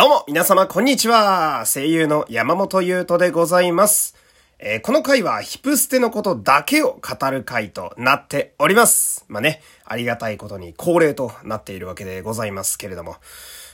どうも、皆様、こんにちは。声優の山本優斗でございます。えー、この回はヒプステのことだけを語る回となっております。まあね、ありがたいことに恒例となっているわけでございますけれども。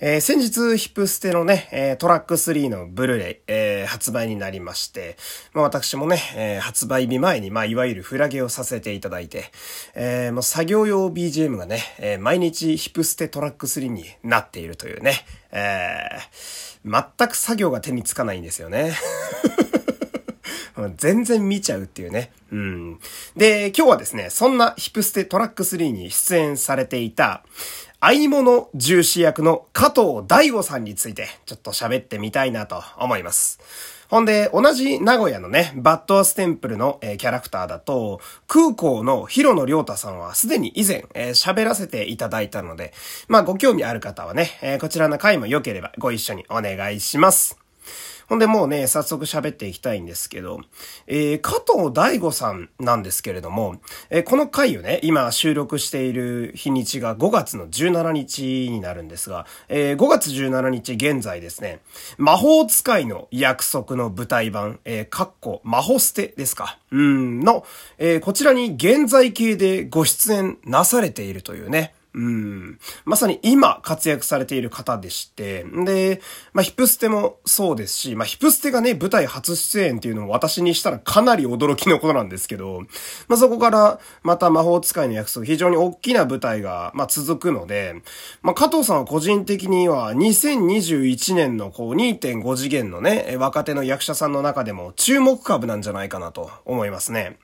えー、先日、ヒップステのね、えー、トラック3のブルーレイ、えー、発売になりまして、まあ私もね、え発売日前に、まあいわゆるフラゲをさせていただいて、えもう作業用 BGM がね、え毎日ヒップステトラック3になっているというね、え全く作業が手につかないんですよね。全然見ちゃうっていうね。うん。で、今日はですね、そんなヒップステトラック3に出演されていた、相物重視役の加藤大悟さんについて、ちょっと喋ってみたいなと思います。ほんで、同じ名古屋のね、バッドアステンプルの、えー、キャラクターだと、空港の広野良太さんはすでに以前、えー、喋らせていただいたので、まあご興味ある方はね、えー、こちらの回も良ければご一緒にお願いします。ほんでもうね、早速喋っていきたいんですけど、えー、加藤大悟さんなんですけれども、えー、この回をね、今収録している日にちが5月の17日になるんですが、えー、5月17日現在ですね、魔法使いの約束の舞台版、えー、かっこ、魔法捨てですか。うん、の、えー、こちらに現在形でご出演なされているというね、うん。まさに今活躍されている方でして、で、まあ、ヒプステもそうですし、まあ、ヒプステがね、舞台初出演っていうのも私にしたらかなり驚きのことなんですけど、まあ、そこからまた魔法使いの約束、非常に大きな舞台が、まあ、続くので、まあ、加藤さんは個人的には2021年のこう2.5次元のね、若手の役者さんの中でも注目株なんじゃないかなと思いますね。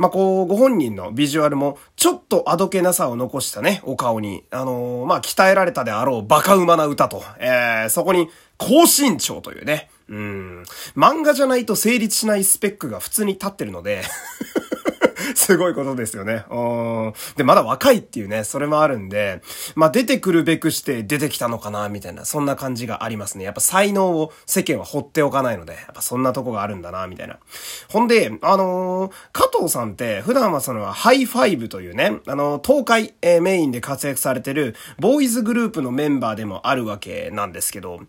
まあ、こう、ご本人のビジュアルも、ちょっとあどけなさを残したね、お顔に、あのー、まあ、鍛えられたであろうバカ馬な歌と、えー、そこに、高身長というね、うん、漫画じゃないと成立しないスペックが普通に立ってるので。すごいことですよね。うん。で、まだ若いっていうね、それもあるんで、まあ出てくるべくして出てきたのかな、みたいな、そんな感じがありますね。やっぱ才能を世間は放っておかないので、やっぱそんなとこがあるんだな、みたいな。ほんで、あのー、加藤さんって普段はそのハイファイブというね、あのー、東海、えー、メインで活躍されてるボーイズグループのメンバーでもあるわけなんですけど、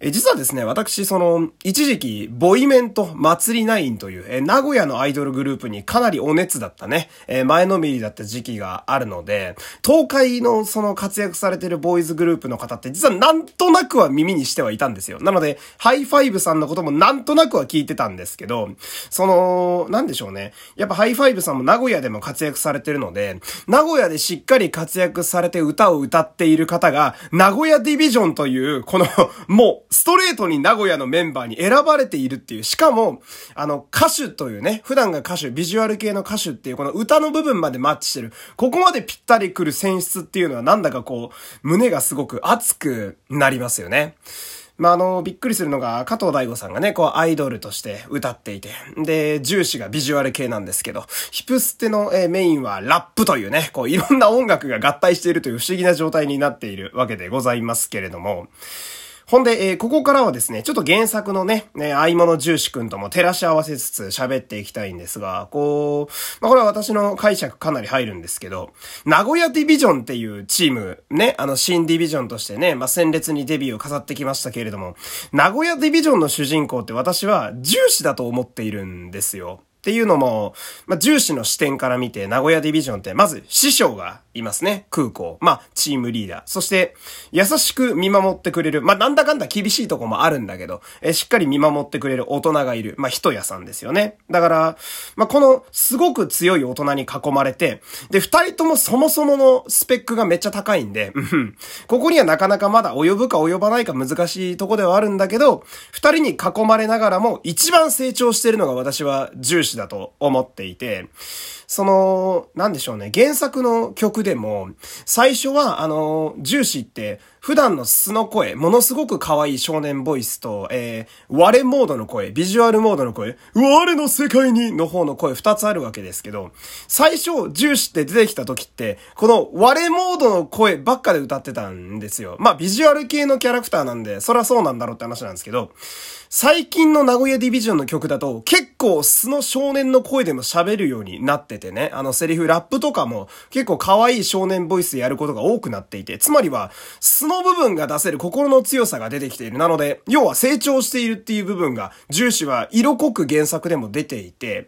え、実はですね、私、その、一時期、ボイメンと祭 nine.という、え、名古屋のアイドルグループにかなりお熱だったね、え、前のめりだった時期があるので、東海のその活躍されてるボーイズグループの方って、実はなんとなくは耳にしてはいたんですよ。なので、ハイファイブさんのこともなんとなくは聞いてたんですけど、その、なんでしょうね。やっぱハイファイブさんも名古屋でも活躍されてるので、名古屋でしっかり活躍されて歌を歌っている方が、名古屋ディビジョンという、この、もう、ストレートに名古屋のメンバーに選ばれているっていう、しかも、あの、歌手というね、普段が歌手、ビジュアル系の歌手っていう、この歌の部分までマッチしてる。ここまでぴったり来る選出っていうのはなんだかこう、胸がすごく熱くなりますよね。まあ、あの、びっくりするのが、加藤大悟さんがね、こう、アイドルとして歌っていて、で、重視がビジュアル系なんですけど、ヒプステの、えメインはラップというね、こう、いろんな音楽が合体しているという不思議な状態になっているわけでございますけれども、ほんで、えー、ここからはですね、ちょっと原作のね、ね、相物重視くんとも照らし合わせつつ喋っていきたいんですが、こう、まあ、これは私の解釈かなり入るんですけど、名古屋ディビジョンっていうチーム、ね、あの新ディビジョンとしてね、まあ、鮮烈にデビューを飾ってきましたけれども、名古屋ディビジョンの主人公って私は重視だと思っているんですよ。っていうのも、まあ、重視の視点から見て、名古屋ディビジョンって、まず、師匠がいますね。空港。まあ、チームリーダー。そして、優しく見守ってくれる。まあ、なんだかんだ厳しいとこもあるんだけど、えしっかり見守ってくれる大人がいる。まあ、人屋さんですよね。だから、まあ、この、すごく強い大人に囲まれて、で、二人ともそもそものスペックがめっちゃ高いんで、ここにはなかなかまだ及ぶか及ばないか難しいとこではあるんだけど、二人に囲まれながらも、一番成長してるのが私は重視だと思っていて、その、なんでしょうね、原作の曲でも、最初は、あの、重視って、普段の素の声、ものすごく可愛い少年ボイスと、えー、我モードの声、ビジュアルモードの声、我の世界にの方の声二つあるわけですけど、最初、重視って出てきた時って、この我モードの声ばっかで歌ってたんですよ。まあ、ビジュアル系のキャラクターなんで、そりゃそうなんだろうって話なんですけど、最近の名古屋ディビジョンの曲だと結構素の少年の声でも喋るようになっててね、あのセリフラップとかも結構可愛い少年ボイスやることが多くなっていて、つまりは素の部分が出せる心の強さが出てきている。なので、要は成長しているっていう部分が、重視は色濃く原作でも出ていて、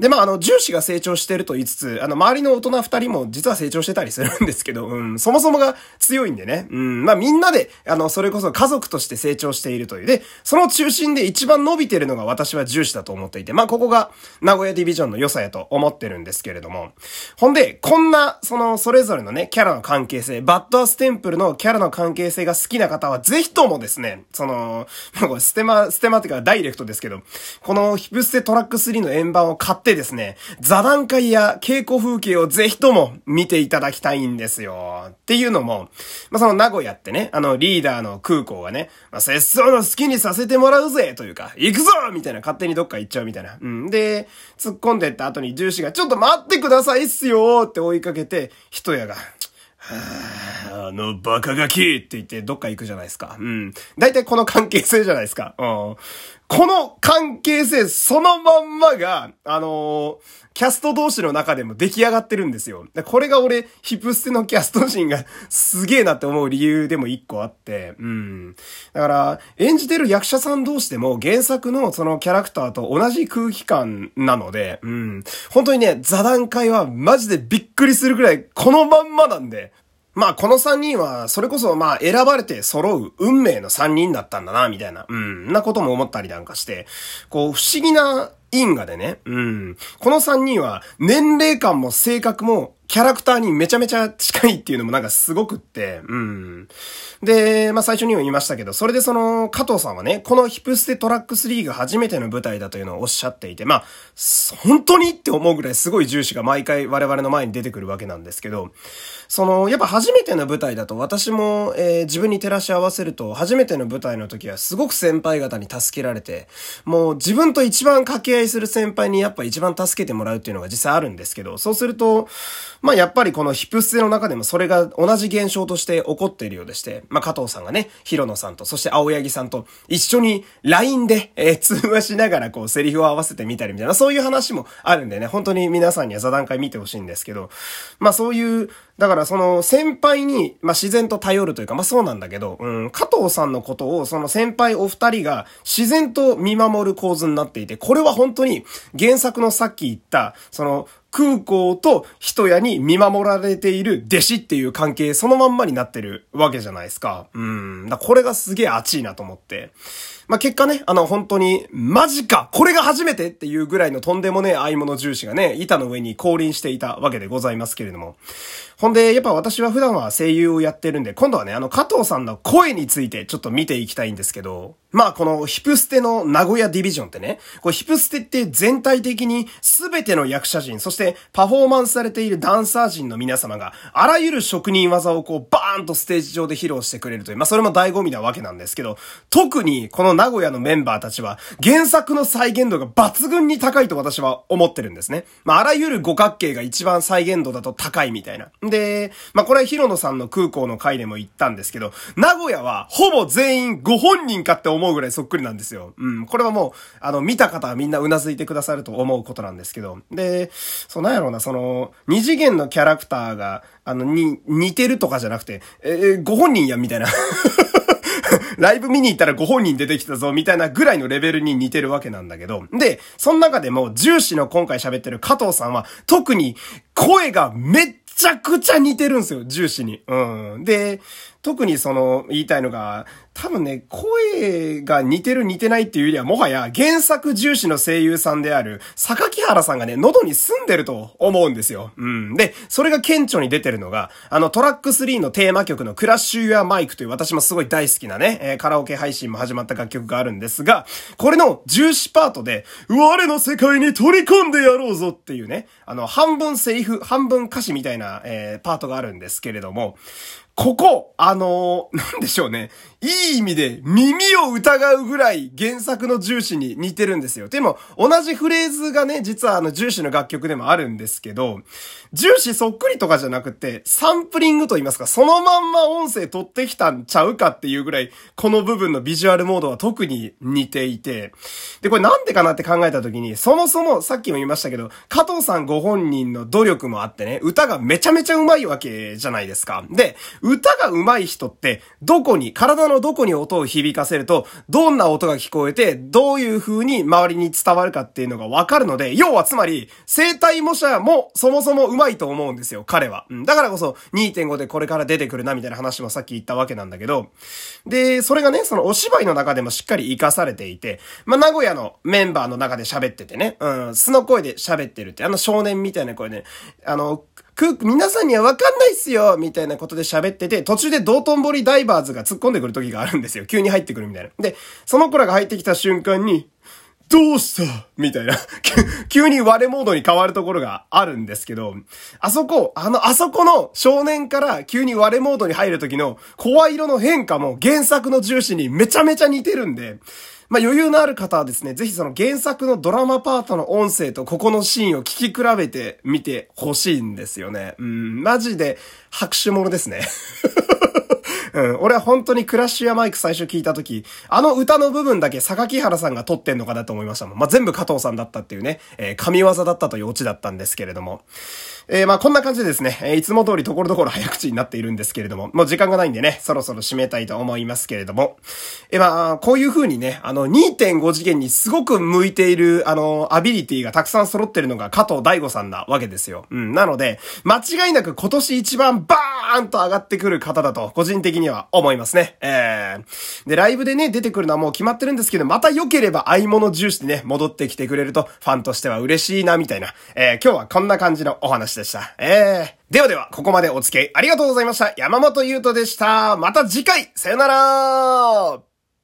で、まあ、あの、重視が成長してると言いつつ、あの、周りの大人二人も実は成長してたりするんですけど、うん、そもそもが強いんでね、うん、まあ、みんなで、あの、それこそ家族として成長しているという。で、その中心で一番伸びてるのが私は重視だと思っていて、まあ、ここが名古屋ディビジョンの良さやと思ってるんですけれども。ほんで、こんな、その、それぞれのね、キャラの関係性、バッドアステンプルのキャラの関係性が好きな方は、ぜひともですね、その、もうステマ、ステマっていうかダイレクトですけど、このヒプステトラック3の円盤を買ってですね、座談会や稽古風景をぜひとも見ていただきたいんですよ。っていうのも、まあ、その名古屋ってね、あのリーダーの空港がね、まあ、節操の好きにさせてもらうぜというか、行くぞみたいな勝手にどっか行っちゃうみたいな。うん。で、突っ込んでった後に重視が、ちょっと待ってくださいっすよって追いかけて、人やが、はあのバカガキって言ってどっか行くじゃないですか。うん。大体この関係性じゃないですか。うん。この関係性そのまんまが、あのー、キャスト同士の中でも出来上がってるんですよ。これが俺、ヒプステのキャスト陣が すげえなって思う理由でも一個あって、うん。だから、演じてる役者さん同士でも原作のそのキャラクターと同じ空気感なので、うん。本当にね、座談会はマジでびっくりするくらいこのまんまなんで、まあこの3人は、それこそまあ選ばれて揃う運命の3人だったんだな、みたいな、うん、なことも思ったりなんかして、こう不思議な因果でね、うん。この3人は年齢感も性格もキャラクターにめちゃめちゃ近いっていうのもなんかすごくって、うん。で、まあ最初にも言いましたけど、それでその加藤さんはね、このヒプステトラック3が初めての舞台だというのをおっしゃっていて、まあ、本当にって思うぐらいすごい重視が毎回我々の前に出てくるわけなんですけど、その、やっぱ初めての舞台だと私も、えー、自分に照らし合わせると、初めての舞台の時はすごく先輩方に助けられて、もう自分と一番掛け合いする先輩にやっぱ一番助けてもらうっていうのが実際あるんですけど、そうすると、まあやっぱりこのヒプステの中でもそれが同じ現象として起こっているようでして、まあ加藤さんがね、ヒロノさんと、そして青柳さんと一緒に LINE で、えー、通話しながらこうセリフを合わせてみたりみたいな、そういう話もあるんでね、本当に皆さんには座談会見てほしいんですけど、まあそういう、だからその先輩に、まあ、自然と頼るというか、まあ、そうなんだけど、うん、加藤さんのことをその先輩お二人が自然と見守る構図になっていて、これは本本当に原作のさっき言った、その空港と人屋に見守られている弟子っていう関係そのまんまになってるわけじゃないですか。うん。だこれがすげえ熱いなと思って。まあ、結果ね、あの、本当に、マジかこれが初めてっていうぐらいのとんでもねえ合い物重視がね、板の上に降臨していたわけでございますけれども。ほんで、やっぱ私は普段は声優をやってるんで、今度はね、あの、加藤さんの声についてちょっと見ていきたいんですけど、まあ、このヒプステの名古屋ディビジョンってね、これヒプステって全体的に全ての役者陣、そしてパフォーマンスされているダンサー陣の皆様が、あらゆる職人技をこう、バーンとステージ上で披露してくれるという、まあ、それも醍醐味なわけなんですけど、特にこの名古屋のメンバーたちは、原作の再現度が抜群に高いと私は思ってるんですね。まあ、あらゆる五角形が一番再現度だと高いみたいな。で、まあ、これはヒロノさんの空港の回でも言ったんですけど、名古屋はほぼ全員ご本人かって思うぐらいそっくりなんですよ。うん。これはもう、あの、見た方はみんな頷いてくださると思うことなんですけど。で、そうなんやろうな、その、二次元のキャラクターが、あの、に、似てるとかじゃなくて、えー、ご本人や、みたいな ライブ見に行ったらご本人出てきたぞ、みたいなぐらいのレベルに似てるわけなんだけど。で、その中でも、重視の今回喋ってる加藤さんは、特に声がめっちゃくちゃ似てるんですよ、重視に。うん。で、特にその、言いたいのが、多分ね、声が似てる似てないっていうよりは、もはや原作重視の声優さんである、坂木原さんがね、喉に住んでると思うんですよ。うん。で、それが顕著に出てるのが、あの、トラック3のテーマ曲のクラッシュユアマイクという私もすごい大好きなね、えー、カラオケ配信も始まった楽曲があるんですが、これの重視パートで、我の世界に取り込んでやろうぞっていうね、あの、半分セリフ、半分歌詞みたいな、えー、パートがあるんですけれども、ここ、あのー、なんでしょうね。いい意味で耳を疑うぐらい原作の重視に似てるんですよ。でも、同じフレーズがね、実はあの重視の楽曲でもあるんですけど、重視そっくりとかじゃなくて、サンプリングと言いますか、そのまんま音声取ってきたんちゃうかっていうぐらい、この部分のビジュアルモードは特に似ていて、で、これなんでかなって考えた時に、そもそもさっきも言いましたけど、加藤さんご本人の努力もあってね、歌がめちゃめちゃ上手いわけじゃないですか。で、歌が上手い人って、どこに、体のどこに音を響かせると、どんな音が聞こえて、どういう風に周りに伝わるかっていうのがわかるので、要はつまり、生体模写もそもそも上手いと思うんですよ、彼は。だからこそ2.5でこれから出てくるなみたいな話もさっき言ったわけなんだけど、で、それがね、そのお芝居の中でもしっかり活かされていて、ま、名古屋のメンバーの中で喋っててね、うん、素の声で喋ってるって、あの少年みたいな声、ね、あの、く、皆さんにはわかんないっすよみたいなことで喋ってて、途中で道頓堀ダイバーズが突っ込んでくる時があるんですよ。急に入ってくるみたいな。で、その子らが入ってきた瞬間に、どうした？みたいな。急に割れモードに変わるところがあるんですけど、あそこ、あの、あそこの少年から急に割れモードに入る時の声色の変化も原作の重視にめちゃめちゃ似てるんで、まあ余裕のある方はですね、ぜひその原作のドラマパートの音声とここのシーンを聞き比べてみてほしいんですよね。うん、マジで拍手ものですね。うん。俺は本当にクラッシュやマイク最初聞いた時、あの歌の部分だけ榊原さんが撮ってんのかなと思いましたもん。まあ、全部加藤さんだったっていうね、えー、神業だったというオチだったんですけれども。えー、まあ、こんな感じでですね、えー、いつも通りところどころ早口になっているんですけれども、もう時間がないんでね、そろそろ締めたいと思いますけれども。えー、まあ、こういう風にね、あの、2.5次元にすごく向いている、あの、アビリティがたくさん揃ってるのが加藤大悟さんなわけですよ。うん。なので、間違いなく今年一番バーーンと上がってくる方だと、個人的には思いますね。えー。で、ライブでね、出てくるのはもう決まってるんですけど、また良ければ合い物重視でね、戻ってきてくれると、ファンとしては嬉しいな、みたいな。えー、今日はこんな感じのお話でした。えー。ではでは、ここまでお付き合いありがとうございました。山本優斗でした。また次回、さよなら